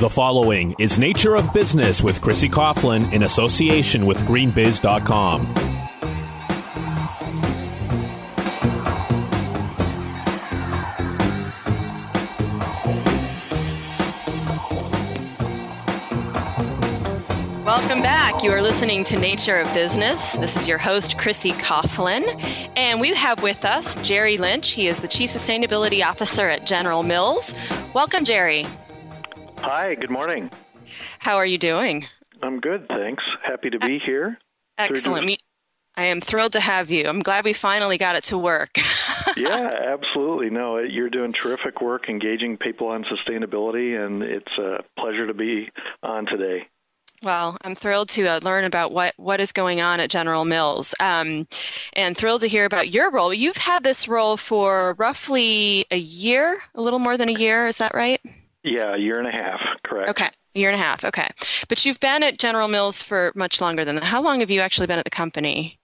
The following is Nature of Business with Chrissy Coughlin in association with greenbiz.com. Welcome back. You are listening to Nature of Business. This is your host, Chrissy Coughlin. And we have with us Jerry Lynch. He is the Chief Sustainability Officer at General Mills. Welcome, Jerry. Hi, good morning. How are you doing? I'm good, thanks. Happy to be here. Excellent. I am thrilled to have you. I'm glad we finally got it to work. yeah, absolutely. No, you're doing terrific work engaging people on sustainability, and it's a pleasure to be on today. Well, I'm thrilled to uh, learn about what, what is going on at General Mills um, and thrilled to hear about your role. You've had this role for roughly a year, a little more than a year, is that right? Yeah, a year and a half, correct. Okay, a year and a half. Okay. But you've been at General Mills for much longer than that. How long have you actually been at the company?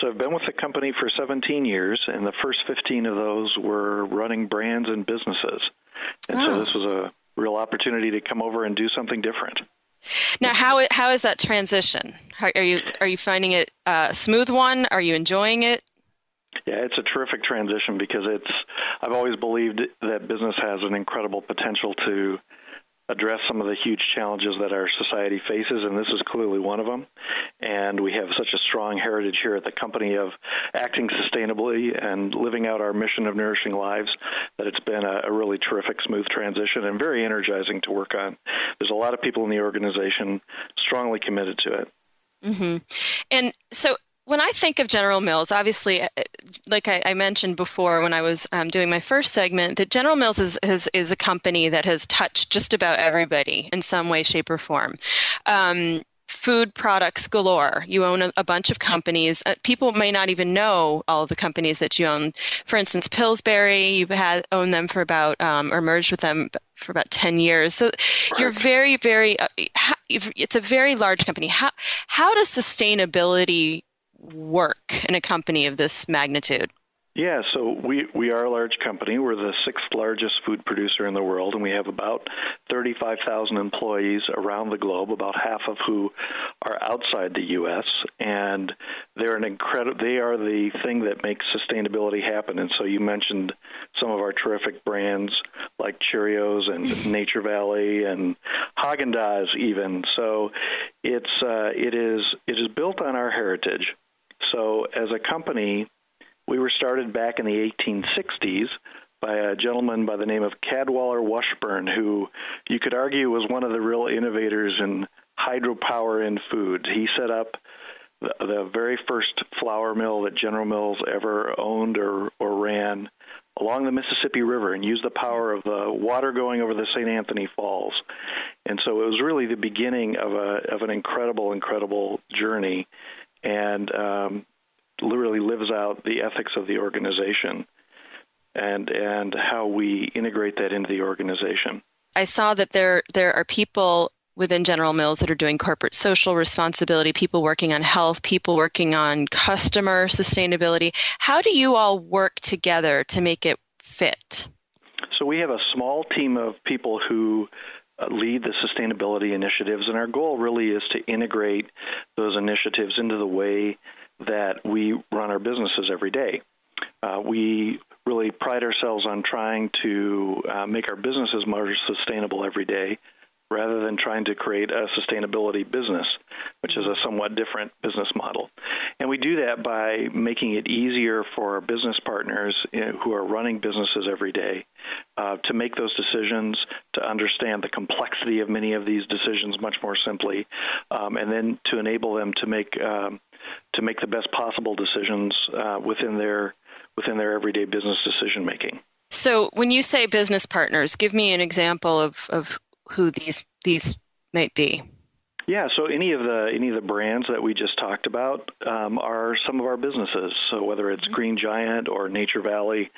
So I've been with the company for 17 years, and the first 15 of those were running brands and businesses. And oh. so this was a real opportunity to come over and do something different. Now, how how is that transition? How, are you are you finding it a smooth one? Are you enjoying it? Yeah, it's a terrific transition because it's. I've always believed that business has an incredible potential to address some of the huge challenges that our society faces, and this is clearly one of them. And we have such a strong heritage here at the company of acting sustainably and living out our mission of nourishing lives that it's been a, a really terrific, smooth transition and very energizing to work on. There's a lot of people in the organization strongly committed to it. Mm-hmm. And so when I think of General Mills, obviously, uh, like I, I mentioned before when I was um, doing my first segment, that General Mills is, is, is, a company that has touched just about everybody in some way, shape, or form. Um, food products galore. You own a, a bunch of companies. Uh, people may not even know all the companies that you own. For instance, Pillsbury, you've had owned them for about um, or merged with them for about 10 years. So you're very, very, uh, it's a very large company. How, how does sustainability work in a company of this magnitude? Yeah, so we, we are a large company. We're the sixth largest food producer in the world, and we have about 35,000 employees around the globe, about half of who are outside the U.S. And they're an incredible. They are the thing that makes sustainability happen. And so you mentioned some of our terrific brands like Cheerios and Nature Valley and Haagen Dazs, even. So it's uh, it is it is built on our heritage. So, as a company, we were started back in the 1860s by a gentleman by the name of Cadwallader Washburn, who you could argue was one of the real innovators in hydropower in food. He set up the, the very first flour mill that General Mills ever owned or, or ran along the Mississippi River and used the power of the water going over the St. Anthony Falls. And so it was really the beginning of a of an incredible, incredible journey and um, literally lives out the ethics of the organization and and how we integrate that into the organization. I saw that there there are people within General Mills that are doing corporate social responsibility, people working on health, people working on customer sustainability. How do you all work together to make it fit? So we have a small team of people who lead the sustainability initiatives, and our goal really is to integrate those initiatives into the way that we run our businesses every day. Uh, we really pride ourselves on trying to uh, make our businesses more sustainable every day rather than trying to create a sustainability business, which is a somewhat different business model. And we do that by making it easier for our business partners who are running businesses every day uh, to make those decisions, to understand the complexity of many of these decisions much more simply, um, and then to enable them to make um, to make the best possible decisions uh, within their within their everyday business decision making. So, when you say business partners, give me an example of, of who these these might be. Yeah, so any of the any of the brands that we just talked about um, are some of our businesses. So whether it's mm-hmm. Green Giant or Nature Valley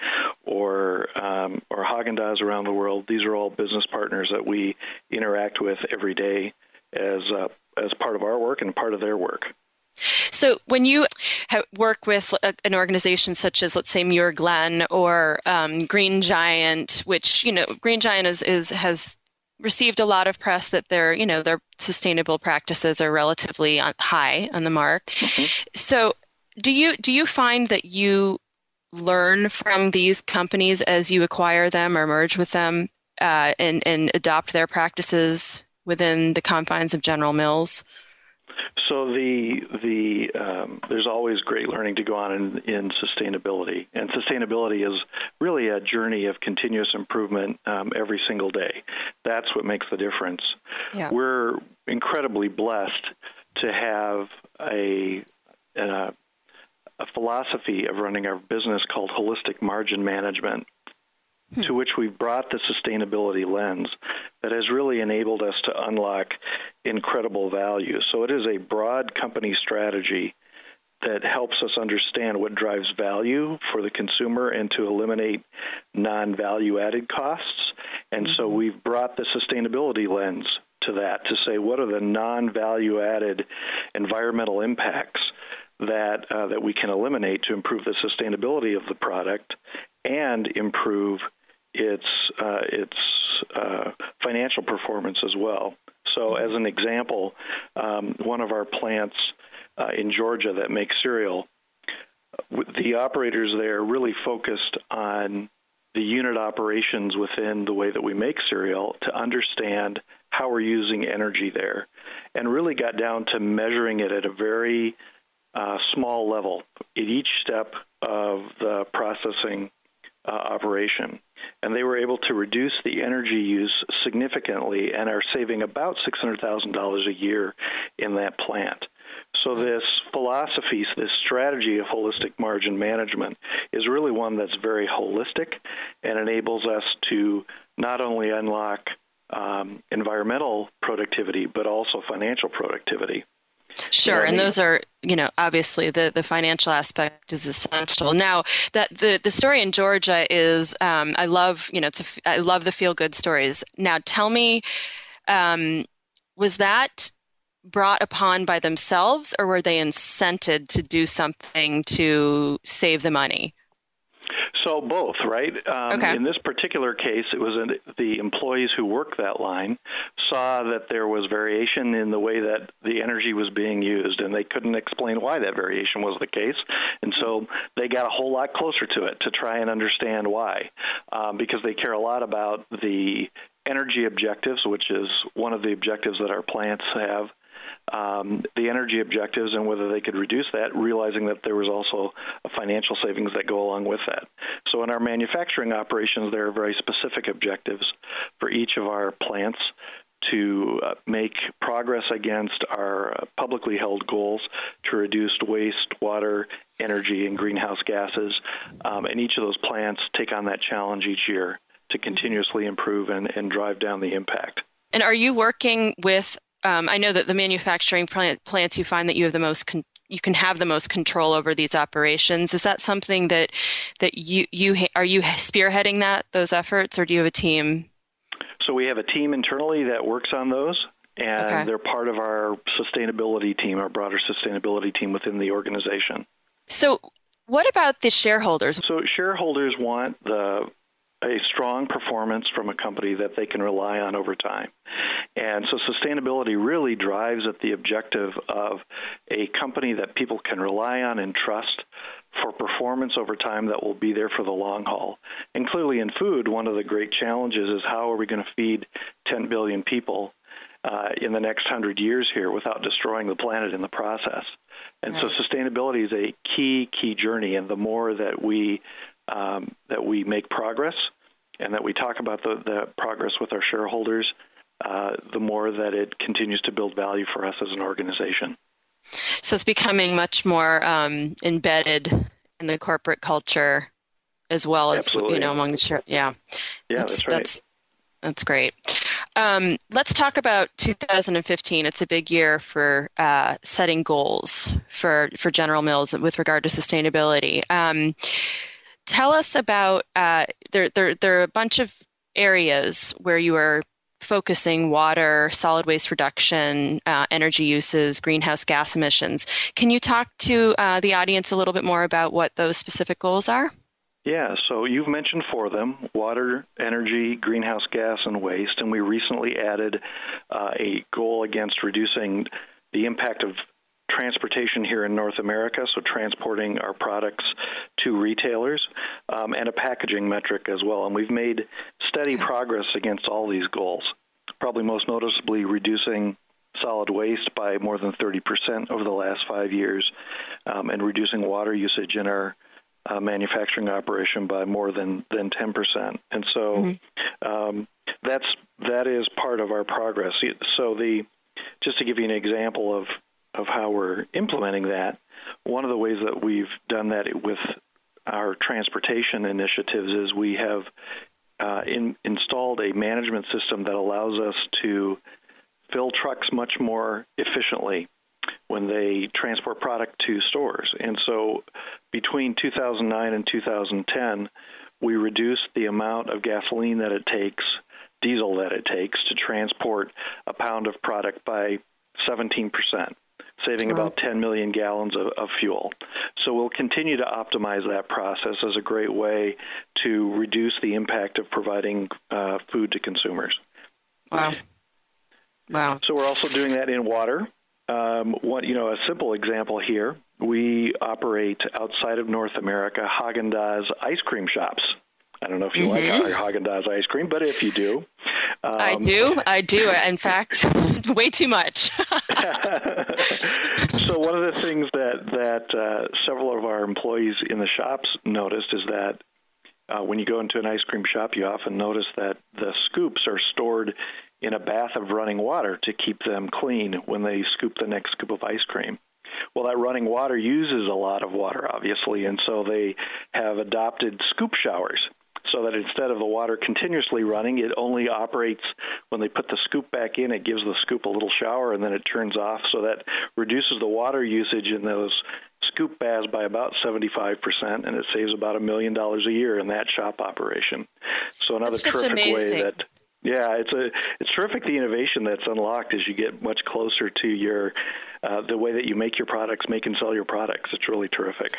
or um, or Haagen Dazs around the world, these are all business partners that we interact with every day as uh, as part of our work and part of their work. So, when you work with an organization such as, let's say, Muir Glen or um, Green Giant, which you know, Green Giant is, is has received a lot of press that their you know their sustainable practices are relatively high on the mark. Mm-hmm. So do you do you find that you learn from these companies as you acquire them or merge with them uh, and and adopt their practices within the confines of General Mills? So the the um, there's always great learning to go on in, in sustainability, and sustainability is really a journey of continuous improvement um, every single day. That's what makes the difference. Yeah. We're incredibly blessed to have a, a a philosophy of running our business called holistic margin management, hmm. to which we've brought the sustainability lens that has really enabled us to unlock incredible value. So it is a broad company strategy that helps us understand what drives value for the consumer and to eliminate non value added costs. And mm-hmm. so we've brought the sustainability lens to that to say what are the non value added environmental impacts that uh, that we can eliminate to improve the sustainability of the product and improve its uh, its uh, financial performance as well. So, as an example, um, one of our plants uh, in Georgia that makes cereal, the operators there really focused on the unit operations within the way that we make cereal to understand how we're using energy there, and really got down to measuring it at a very uh, small level at each step of the processing uh, operation. And they were able to reduce the energy use significantly and are saving about $600,000 a year in that plant. So, this philosophy, this strategy of holistic margin management is really one that's very holistic and enables us to not only unlock um, environmental productivity, but also financial productivity. Sure, and those are, you know, obviously the, the financial aspect is essential. Now, that the, the story in Georgia is, um, I love, you know, it's a, I love the feel good stories. Now, tell me, um, was that brought upon by themselves, or were they incented to do something to save the money? So both, right? Um, okay. In this particular case, it was an, the employees who worked that line saw that there was variation in the way that the energy was being used, and they couldn't explain why that variation was the case. And so they got a whole lot closer to it to try and understand why, um, because they care a lot about the energy objectives, which is one of the objectives that our plants have um, the energy objectives and whether they could reduce that, realizing that there was also a financial savings that go along with that. So in our manufacturing operations, there are very specific objectives for each of our plants to uh, make progress against our uh, publicly held goals to reduce waste, water, energy, and greenhouse gases. Um, and each of those plants take on that challenge each year to continuously improve and, and drive down the impact. And are you working with um, I know that the manufacturing plant, plants you find that you have the most con- you can have the most control over these operations. Is that something that that you you are you spearheading that those efforts, or do you have a team? So we have a team internally that works on those, and okay. they're part of our sustainability team, our broader sustainability team within the organization. So, what about the shareholders? So shareholders want the a strong performance from a company that they can rely on over time. And so sustainability really drives at the objective of a company that people can rely on and trust for performance over time that will be there for the long haul. And clearly in food, one of the great challenges is how are we going to feed 10 billion people uh, in the next 100 years here without destroying the planet in the process. And right. so sustainability is a key, key journey. And the more that we um, that we make progress and that we talk about the, the progress with our shareholders, uh, the more that it continues to build value for us as an organization. So it's becoming much more um, embedded in the corporate culture as well as Absolutely. you know among the share. Yeah, yeah, that's, that's right. That's, that's great. Um, let's talk about 2015. It's a big year for uh, setting goals for for General Mills with regard to sustainability. Um, tell us about uh, there, there, there are a bunch of areas where you are focusing water, solid waste reduction, uh, energy uses, greenhouse gas emissions. Can you talk to uh, the audience a little bit more about what those specific goals are? Yeah, so you've mentioned four of them water, energy, greenhouse gas, and waste. And we recently added uh, a goal against reducing the impact of transportation here in North America, so transporting our products to retailers, um, and a packaging metric as well. And we've made steady progress against all these goals, probably most noticeably reducing solid waste by more than 30% over the last five years um, and reducing water usage in our uh, manufacturing operation by more than than 10%. And so mm-hmm. um, that's that is part of our progress. So the just to give you an example of of how we're implementing that, one of the ways that we've done that with our transportation initiatives is we have uh, in, installed a management system that allows us to fill trucks much more efficiently when they transport product to stores. And so between 2009 and 2010, we reduced the amount of gasoline that it takes, diesel that it takes to transport a pound of product by 17%, saving about 10 million gallons of, of, fuel. So we'll continue to optimize that process as a great way to reduce the impact of providing uh, food to consumers. Wow. Wow. So we're also doing that in water. Um, what you know, a simple example here: we operate outside of North America Haagen Dazs ice cream shops. I don't know if you mm-hmm. like Haagen Dazs ice cream, but if you do, um, I do. I do. In fact, way too much. so one of the things that that uh, several of our employees in the shops noticed is that uh, when you go into an ice cream shop, you often notice that the scoops are stored in a bath of running water to keep them clean when they scoop the next scoop of ice cream. Well, that running water uses a lot of water, obviously, and so they have adopted scoop showers so that instead of the water continuously running, it only operates when they put the scoop back in. It gives the scoop a little shower and then it turns off. So that reduces the water usage in those scoop baths by about 75%, and it saves about a million dollars a year in that shop operation. So another terrific amazing. way that yeah, it's a it's terrific the innovation that's unlocked as you get much closer to your uh, the way that you make your products, make and sell your products. It's really terrific.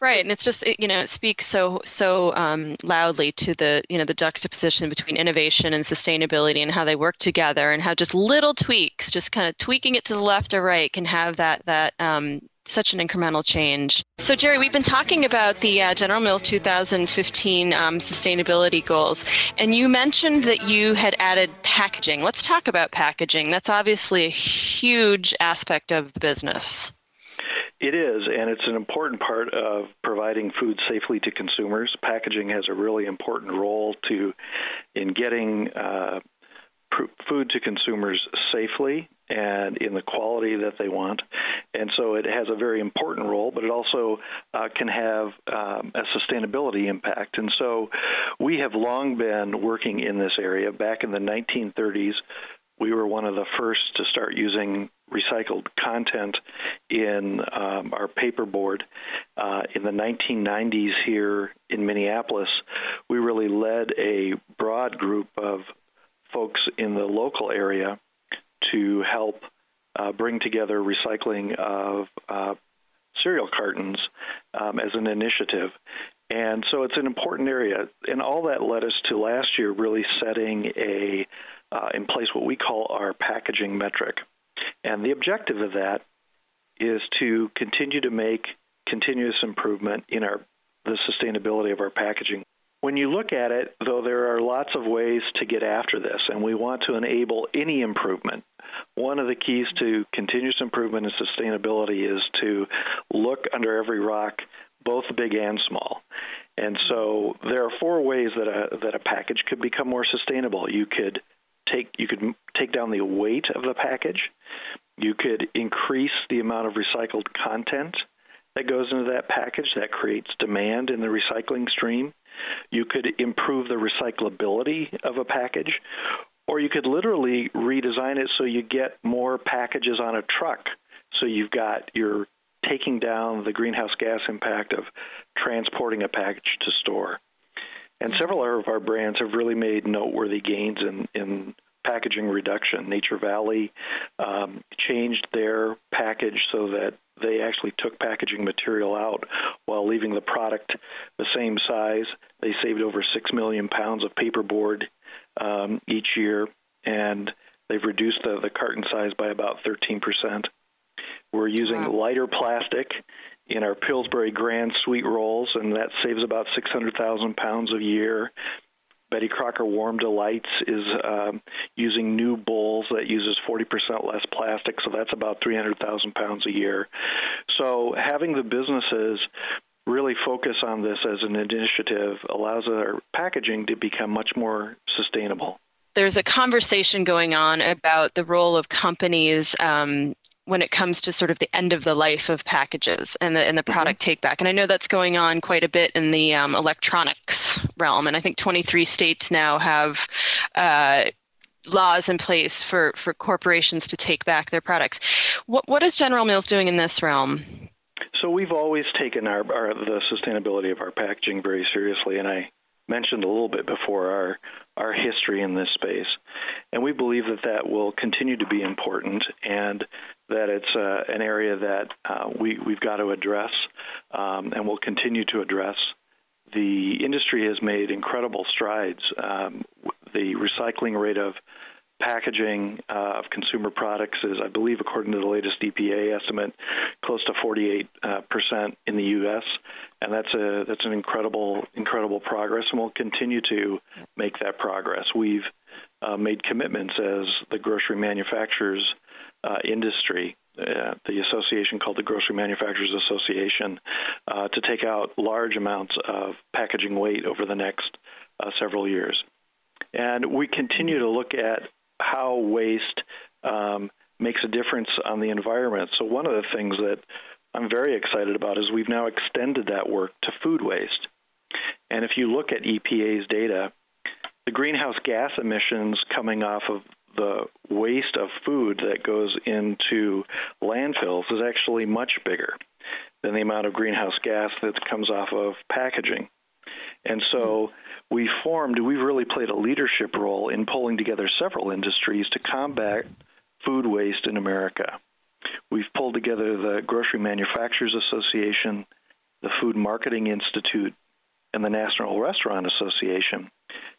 Right, and it's just you know it speaks so so um, loudly to the you know the juxtaposition between innovation and sustainability and how they work together, and how just little tweaks, just kind of tweaking it to the left or right, can have that that um, such an incremental change. So, Jerry, we've been talking about the uh, General Mills 2015 um, sustainability goals, and you mentioned that you had added packaging. Let's talk about packaging. That's obviously a huge aspect of the business. It is, and it's an important part of providing food safely to consumers. Packaging has a really important role to in getting uh, food to consumers safely and in the quality that they want. And so it has a very important role, but it also uh, can have um, a sustainability impact. And so we have long been working in this area. Back in the 1930s, we were one of the first to start using recycled content in um, our paperboard. Uh, in the 1990s, here in Minneapolis, we really led a broad group of folks in the local area to help uh, bring together recycling of uh, cereal cartons um, as an initiative. And so it's an important area. And all that led us to last year really setting a uh, in place what we call our packaging metric. And the objective of that is to continue to make continuous improvement in our the sustainability of our packaging. When you look at it, though, there are lots of ways to get after this, and we want to enable any improvement. One of the keys to continuous improvement and sustainability is to look under every rock, both big and small. And so there are four ways that a that a package could become more sustainable. You could take you could take down the weight of the package. You could increase the amount of recycled content that goes into that package that creates demand in the recycling stream. You could improve the recyclability of a package, or you could literally redesign it so you get more packages on a truck. So you've got you're taking down the greenhouse gas impact of transporting a package to store. And several of our brands have really made noteworthy gains in, in packaging reduction. Nature Valley um, changed their package so that they actually took packaging material out while leaving the product the same size. They saved over 6 million pounds of paperboard um, each year, and they've reduced the, the carton size by about 13%. We're using wow. lighter plastic in our Pillsbury Grand Sweet Rolls, and that saves about 600,000 pounds a year. Betty Crocker Warm Delights is um, using new bowls that uses 40% less plastic, so that's about 300,000 pounds a year. So having the businesses really focus on this as an initiative allows our packaging to become much more sustainable. There's a conversation going on about the role of companies um, when it comes to sort of the end of the life of packages and the, and the mm-hmm. product mm-hmm. take back. And I know that's going on quite a bit in the um, electronics realm. And I think 23 states now have uh, laws in place for, for corporations to take back their products. What, what is General Mills doing in this realm? So we've always taken our, our the sustainability of our packaging very seriously, and I mentioned a little bit before our our history in this space, and we believe that that will continue to be important, and that it's uh, an area that uh, we we've got to address, um, and will continue to address. The industry has made incredible strides. Um, the recycling rate of packaging uh, of consumer products is, I believe, according to the latest EPA estimate, close to 48 uh, percent in the U.S. And that's a that's an incredible incredible progress, and we'll continue to make that progress. We've uh, made commitments as the grocery manufacturers uh, industry. Uh, the association called the Grocery Manufacturers Association uh, to take out large amounts of packaging weight over the next several years. And we continue to look at how waste um, makes a difference on the environment. So, one of the things that I'm very excited about is we've now extended that work to food waste. And if you look at EPA's data, the greenhouse gas emissions coming off of the waste of food that goes into landfills is actually much bigger than the amount of greenhouse gas that comes off of packaging. And so hmm. we formed, we've really played a leadership role in pulling together several industries to combat food waste in America. We've pulled together the Grocery Manufacturers Association, the Food Marketing Institute, and the National Restaurant Association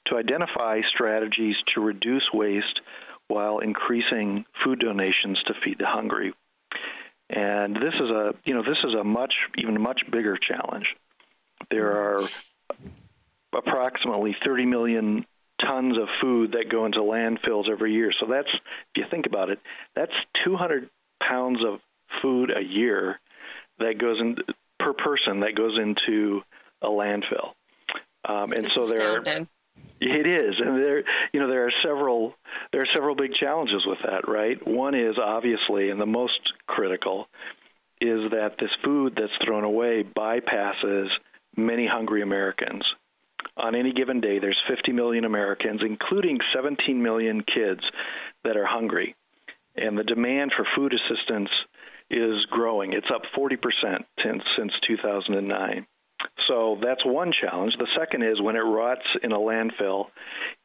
to identify strategies to reduce waste while increasing food donations to feed the hungry. And this is a, you know, this is a much, even much bigger challenge. There are approximately 30 million tons of food that go into landfills every year. So that's, if you think about it, that's 200 pounds of food a year that goes in per person that goes into a landfill. Um, and so there are, it is, and there you know there are several there are several big challenges with that, right? One is obviously, and the most critical, is that this food that's thrown away bypasses many hungry Americans on any given day, there's 50 million Americans, including 17 million kids, that are hungry. And the demand for food assistance is growing. It's up 40% since, since 2009. So that's one challenge. The second is when it rots in a landfill,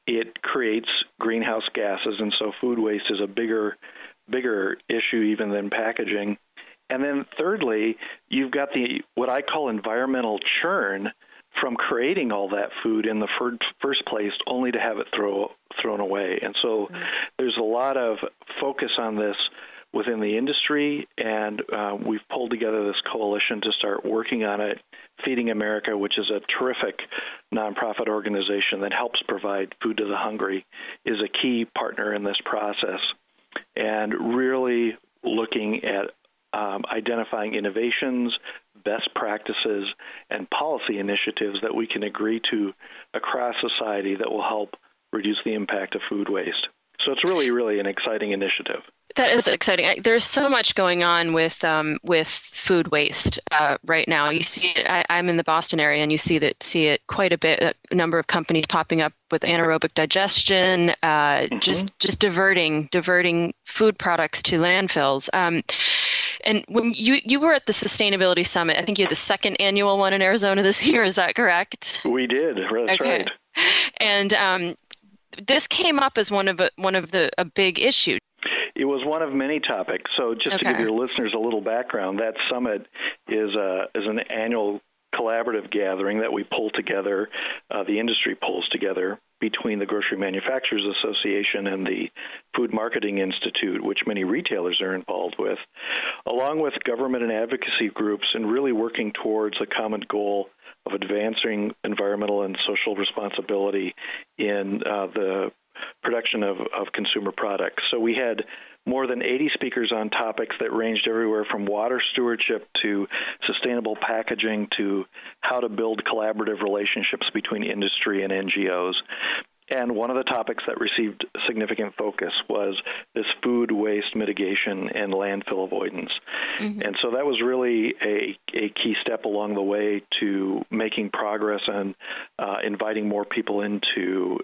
it creates greenhouse gases, and so food waste is a bigger, bigger issue even than packaging. And then thirdly, you've got the what I call environmental churn from creating all that food in the first place only to have it throw, thrown away. And so mm-hmm. there's a lot of focus on this within the industry, and uh, we've pulled together this coalition to start working on it. Feeding America, which is a terrific nonprofit organization that helps provide food to the hungry, is a key partner in this process. And really looking at um, identifying innovations, best practices, and policy initiatives that we can agree to across society that will help reduce the impact of food waste. So it's really, really an exciting initiative. That is exciting. There's so much going on with um, with food waste uh, right now. You see, it, I, am in the Boston area, and you see that see it quite a bit. A number of companies popping up with anaerobic digestion, uh, mm-hmm. just just diverting diverting food products to landfills. Um, and when you you were at the sustainability summit, I think you had the second annual one in Arizona this year. Is that correct? We did. That's okay. right. And um, this came up as one of a, one of the a big issue. It was one of many topics. So, just okay. to give your listeners a little background, that summit is a is an annual collaborative gathering that we pull together, uh, the industry pulls together between the Grocery Manufacturers Association and the Food Marketing Institute, which many retailers are involved with, along with government and advocacy groups, and really working towards a common goal of advancing environmental and social responsibility in uh, the production of, of consumer products. So we had more than 80 speakers on topics that ranged everywhere from water stewardship to sustainable packaging to how to build collaborative relationships between industry and NGOs. And one of the topics that received significant focus was this food waste mitigation and landfill avoidance. Mm-hmm. And so that was really a, a key step along the way to making progress and uh, inviting more people into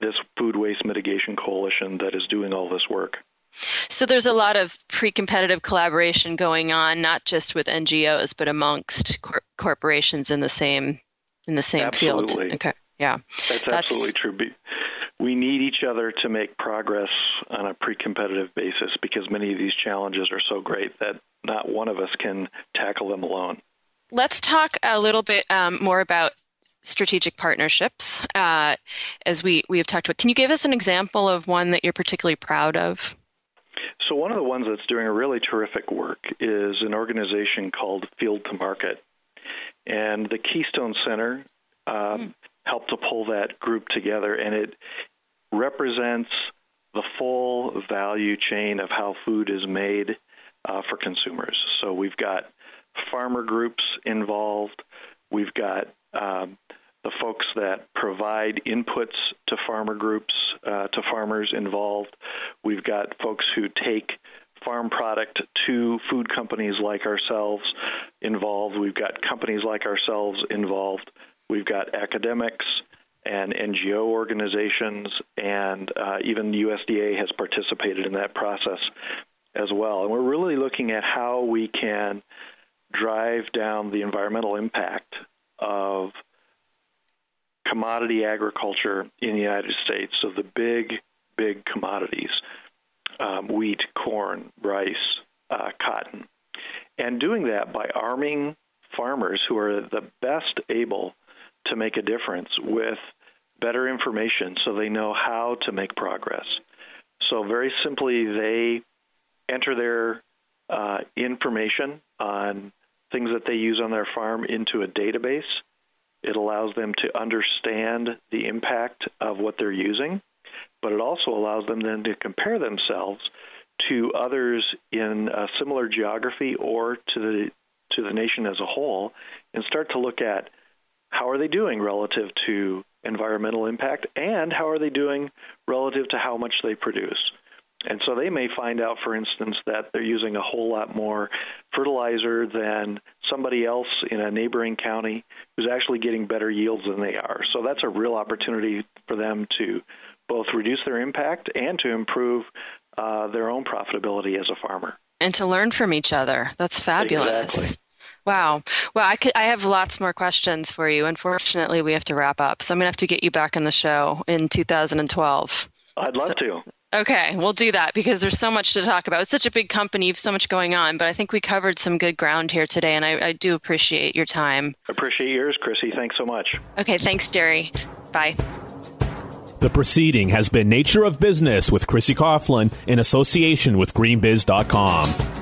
this food waste mitigation coalition that is doing all this work. So there's a lot of pre-competitive collaboration going on, not just with NGOs, but amongst cor- corporations in the same in the same absolutely. field. Okay, yeah, that's, that's absolutely true. We need each other to make progress on a pre-competitive basis because many of these challenges are so great that not one of us can tackle them alone. Let's talk a little bit um, more about strategic partnerships, uh, as we, we have talked about. Can you give us an example of one that you're particularly proud of? So, one of the ones that's doing a really terrific work is an organization called Field to Market. And the Keystone Center um, mm. helped to pull that group together, and it represents the full value chain of how food is made uh, for consumers. So, we've got farmer groups involved, we've got um, the folks that provide inputs to farmer groups, uh, to farmers involved. We've got folks who take farm product to food companies like ourselves involved. We've got companies like ourselves involved. We've got academics and NGO organizations, and uh, even USDA has participated in that process as well. And we're really looking at how we can drive down the environmental impact of commodity agriculture in the United States. So the big, big commodities um, wheat, corn, rice, uh, cotton. And doing that by arming farmers who are the best able to make a difference with better information so they know how to make progress. So, very simply, they enter their uh, information on things that they use on their farm into a database it allows them to understand the impact of what they're using, but it also allows them then to compare themselves to others in a similar geography or to the to the nation as a whole and start to look at how are they doing relative to environmental impact and how are they doing relative to how much they produce. And so they may find out, for instance, that they're using a whole lot more fertilizer than somebody else in a neighboring county who's actually getting better yields than they are. So that's a real opportunity for them to both reduce their impact and to improve uh, their own profitability as a farmer. And to learn from each other. That's fabulous. Exactly. Wow. Well, I could I have lots more questions for you. Unfortunately, we have to wrap up. So I'm going to have to get you back on the show in 2012. I'd love so, to. Okay, we'll do that because there's so much to talk about. It's such a big company, you've so much going on, but I think we covered some good ground here today, and I, I do appreciate your time. Appreciate yours, Chrissy. Thanks so much. Okay, thanks, Jerry. Bye. The proceeding has been Nature of Business with Chrissy Coughlin in association with GreenBiz.com.